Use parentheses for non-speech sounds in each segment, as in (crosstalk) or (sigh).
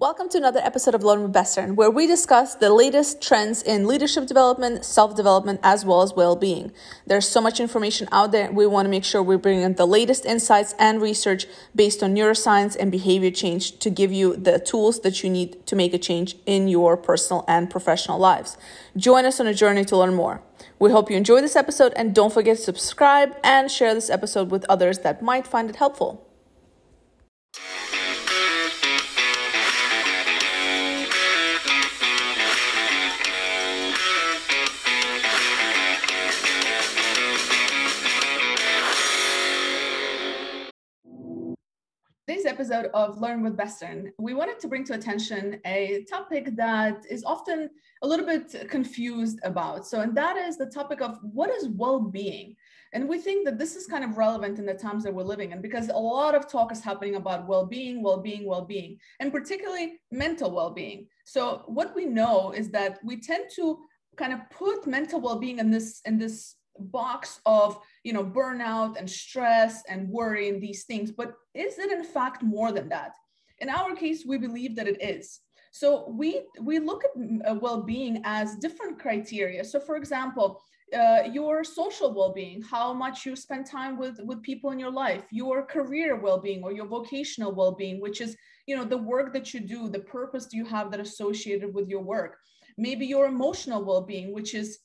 Welcome to another episode of Learn with Bessern, where we discuss the latest trends in leadership development, self development, as well as well being. There's so much information out there. We want to make sure we bring in the latest insights and research based on neuroscience and behavior change to give you the tools that you need to make a change in your personal and professional lives. Join us on a journey to learn more. We hope you enjoy this episode and don't forget to subscribe and share this episode with others that might find it helpful. Today's episode of Learn with Bessern, we wanted to bring to attention a topic that is often a little bit confused about. So, and that is the topic of what is well-being. And we think that this is kind of relevant in the times that we're living in because a lot of talk is happening about well-being, well-being, well-being, and particularly mental well-being. So, what we know is that we tend to kind of put mental well-being in this in this box of you know burnout and stress and worry and these things but is it in fact more than that? In our case we believe that it is. So we we look at uh, well-being as different criteria. So for example uh, your social well-being how much you spend time with with people in your life your career well-being or your vocational well-being which is you know the work that you do the purpose you have that associated with your work. Maybe your emotional well-being which is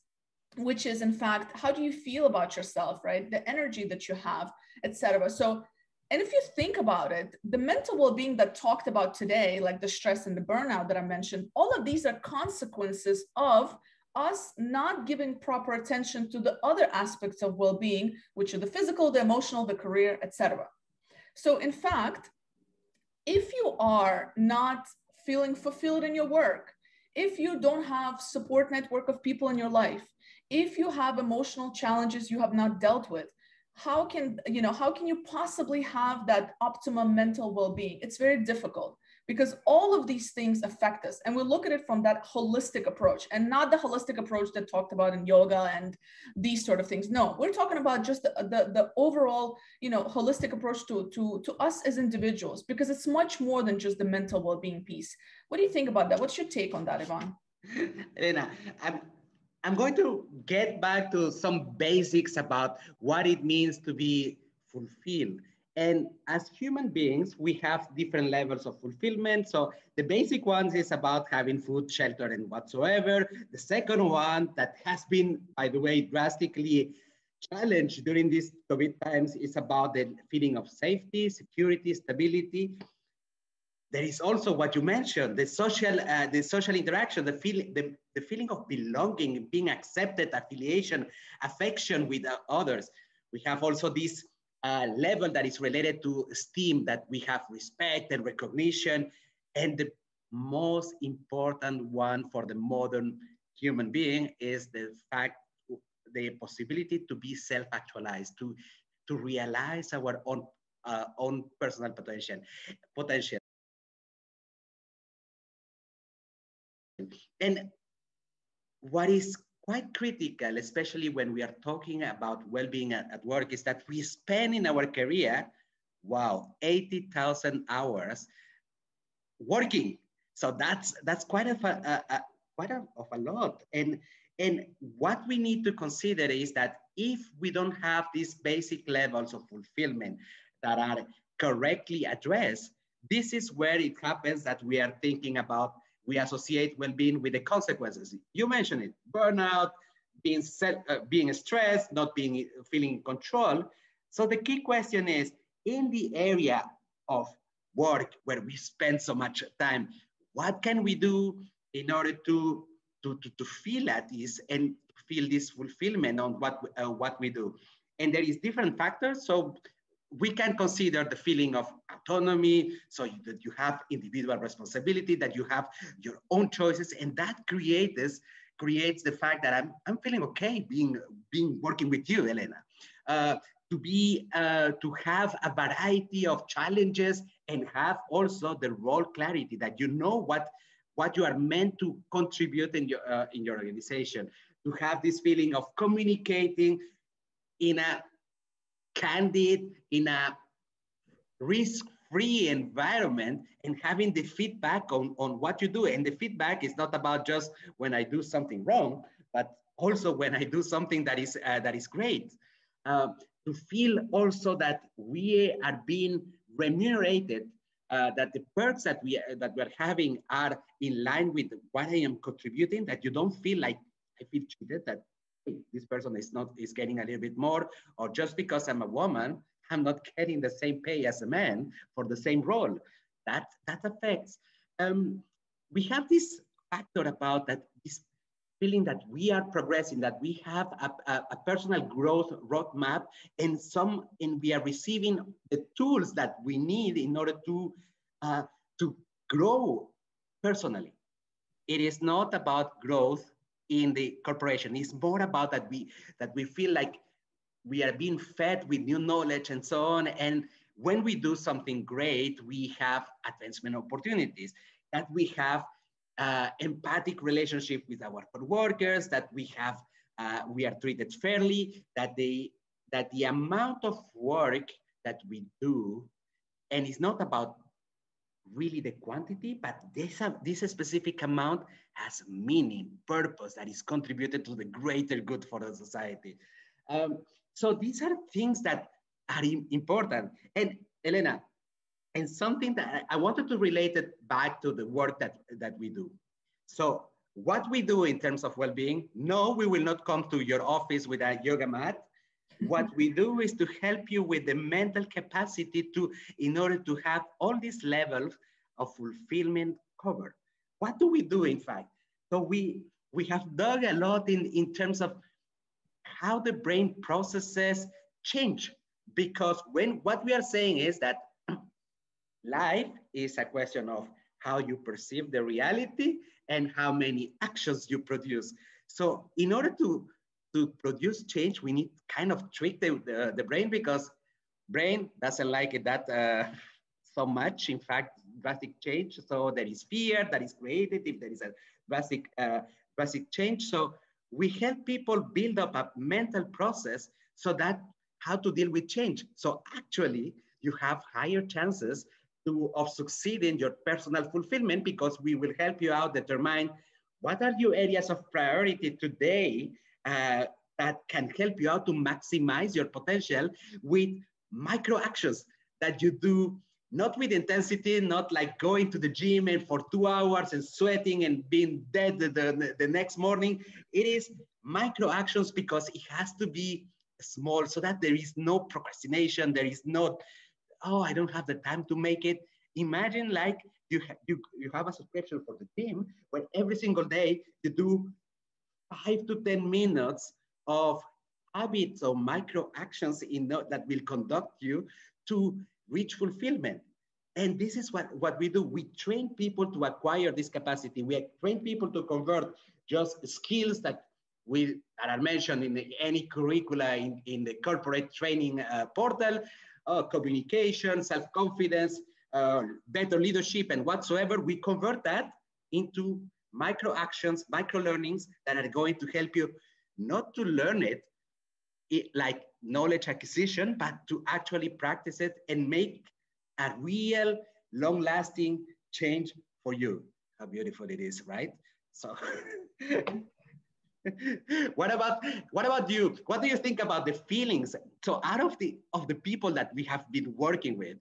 which is in fact how do you feel about yourself right? The energy that you have etc so and if you think about it the mental well-being that talked about today like the stress and the burnout that i mentioned all of these are consequences of us not giving proper attention to the other aspects of well-being which are the physical the emotional the career etc so in fact if you are not feeling fulfilled in your work if you don't have support network of people in your life if you have emotional challenges you have not dealt with how can you know how can you possibly have that optimum mental well-being? It's very difficult because all of these things affect us and we look at it from that holistic approach and not the holistic approach that talked about in yoga and these sort of things. No we're talking about just the, the, the overall you know holistic approach to, to to us as individuals because it's much more than just the mental well-being piece. What do you think about that? What's your take on that (laughs) ivan Elena, I'm, I'm going to get back to some basics about what it means to be fulfilled. And as human beings, we have different levels of fulfillment. So the basic ones is about having food, shelter, and whatsoever. The second one that has been, by the way, drastically challenged during these COVID times is about the feeling of safety, security, stability there is also what you mentioned, the social, uh, the social interaction, the, feel, the, the feeling of belonging, being accepted, affiliation, affection with uh, others. We have also this uh, level that is related to esteem, that we have respect and recognition. And the most important one for the modern human being is the fact, the possibility to be self-actualized, to, to realize our own, uh, own personal potential. potential. And what is quite critical, especially when we are talking about well-being at, at work, is that we spend in our career, wow, 80,000 hours working. So that's that's quite a, a, a quite a, of a lot. And and what we need to consider is that if we don't have these basic levels of fulfillment that are correctly addressed, this is where it happens that we are thinking about we associate well-being with the consequences. You mentioned it, burnout, being, set, uh, being stressed, not being feeling in control. So the key question is, in the area of work where we spend so much time, what can we do in order to, to, to, to feel at ease and feel this fulfillment on what, uh, what we do? And there is different factors. So we can consider the feeling of autonomy, so that you have individual responsibility, that you have your own choices, and that creates creates the fact that I'm, I'm feeling okay being being working with you, Elena. Uh, to be uh, to have a variety of challenges and have also the role clarity that you know what what you are meant to contribute in your uh, in your organization. To have this feeling of communicating in a candid, in a risk free environment and having the feedback on, on what you do. And the feedback is not about just when I do something wrong, but also when I do something that is, uh, that is great. Uh, to feel also that we are being remunerated, uh, that the perks that we, that we're having are in line with what I am contributing, that you don't feel like I feel cheated, that this person is not, is getting a little bit more, or just because I'm a woman, I'm not getting the same pay as a man for the same role. That, that affects. Um, we have this factor about that this feeling that we are progressing, that we have a, a, a, personal growth roadmap and some, and we are receiving the tools that we need in order to, uh, to grow personally. It is not about growth in the corporation. It's more about that we, that we feel like we are being fed with new knowledge and so on. And when we do something great, we have advancement opportunities, that we have uh, empathic relationship with our workers, that we have, uh, we are treated fairly, that the that the amount of work that we do, and it's not about really the quantity, but this, uh, this specific amount has meaning, purpose that is contributed to the greater good for the society. Um, so these are things that are important. And Elena, and something that I wanted to relate it back to the work that, that we do. So what we do in terms of well-being, no, we will not come to your office with a yoga mat. What we do is to help you with the mental capacity to, in order to have all these levels of fulfillment covered. What do we do, in fact? So we, we have dug a lot in, in terms of how the brain processes change. Because when what we are saying is that (clears throat) life is a question of how you perceive the reality and how many actions you produce. So in order to, to produce change, we need kind of trick the, the, the brain because brain doesn't like it that uh, (laughs) so much. In fact, drastic change. So there is fear that is created if there is a drastic, uh, drastic change. So we help people build up a mental process so that how to deal with change. So actually, you have higher chances to, of succeeding your personal fulfillment because we will help you out determine what are your areas of priority today uh, that can help you out to maximize your potential with micro actions that you do not with intensity, not like going to the gym and for two hours and sweating and being dead the, the, the next morning. It is micro actions because it has to be small so that there is no procrastination. There is not, oh, I don't have the time to make it. Imagine like you, ha- you, you have a subscription for the gym where every single day you do five to 10 minutes of habits or micro actions in the, that will conduct you to reach fulfillment. And this is what, what we do. We train people to acquire this capacity. We train people to convert just skills that we that are mentioned in the, any curricula in, in the corporate training uh, portal, uh, communication, self-confidence, uh, better leadership, and whatsoever. We convert that into micro actions, micro learnings that are going to help you not to learn it, it like knowledge acquisition, but to actually practice it and make a real long lasting change for you. How beautiful it is, right? So (laughs) what about what about you? What do you think about the feelings? So out of the of the people that we have been working with,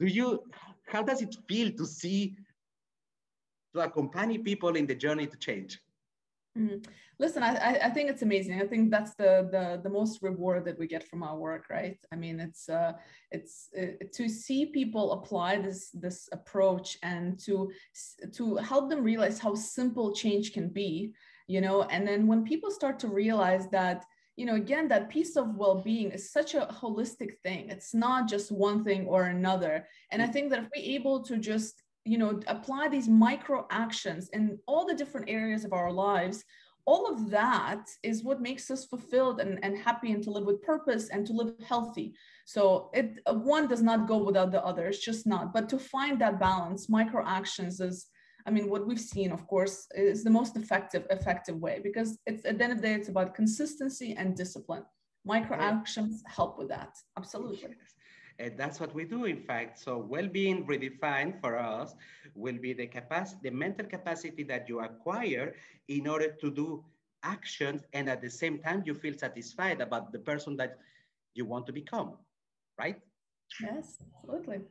do you how does it feel to see to accompany people in the journey to change? Mm-hmm. Listen, I, I think it's amazing. I think that's the, the the most reward that we get from our work, right? I mean, it's uh, it's uh, to see people apply this this approach and to to help them realize how simple change can be, you know. And then when people start to realize that, you know, again, that piece of well-being is such a holistic thing. It's not just one thing or another. And I think that if we're able to just you know apply these micro actions in all the different areas of our lives all of that is what makes us fulfilled and, and happy and to live with purpose and to live healthy. So it uh, one does not go without the other. It's just not. But to find that balance micro actions is i mean what we've seen of course is the most effective effective way because it's at the end of the day it's about consistency and discipline. Micro actions help with that. Absolutely And that's what we do, in fact. So well-being redefined for us will be the capacity, the mental capacity that you acquire in order to do actions, and at the same time you feel satisfied about the person that you want to become, right? Yes, absolutely.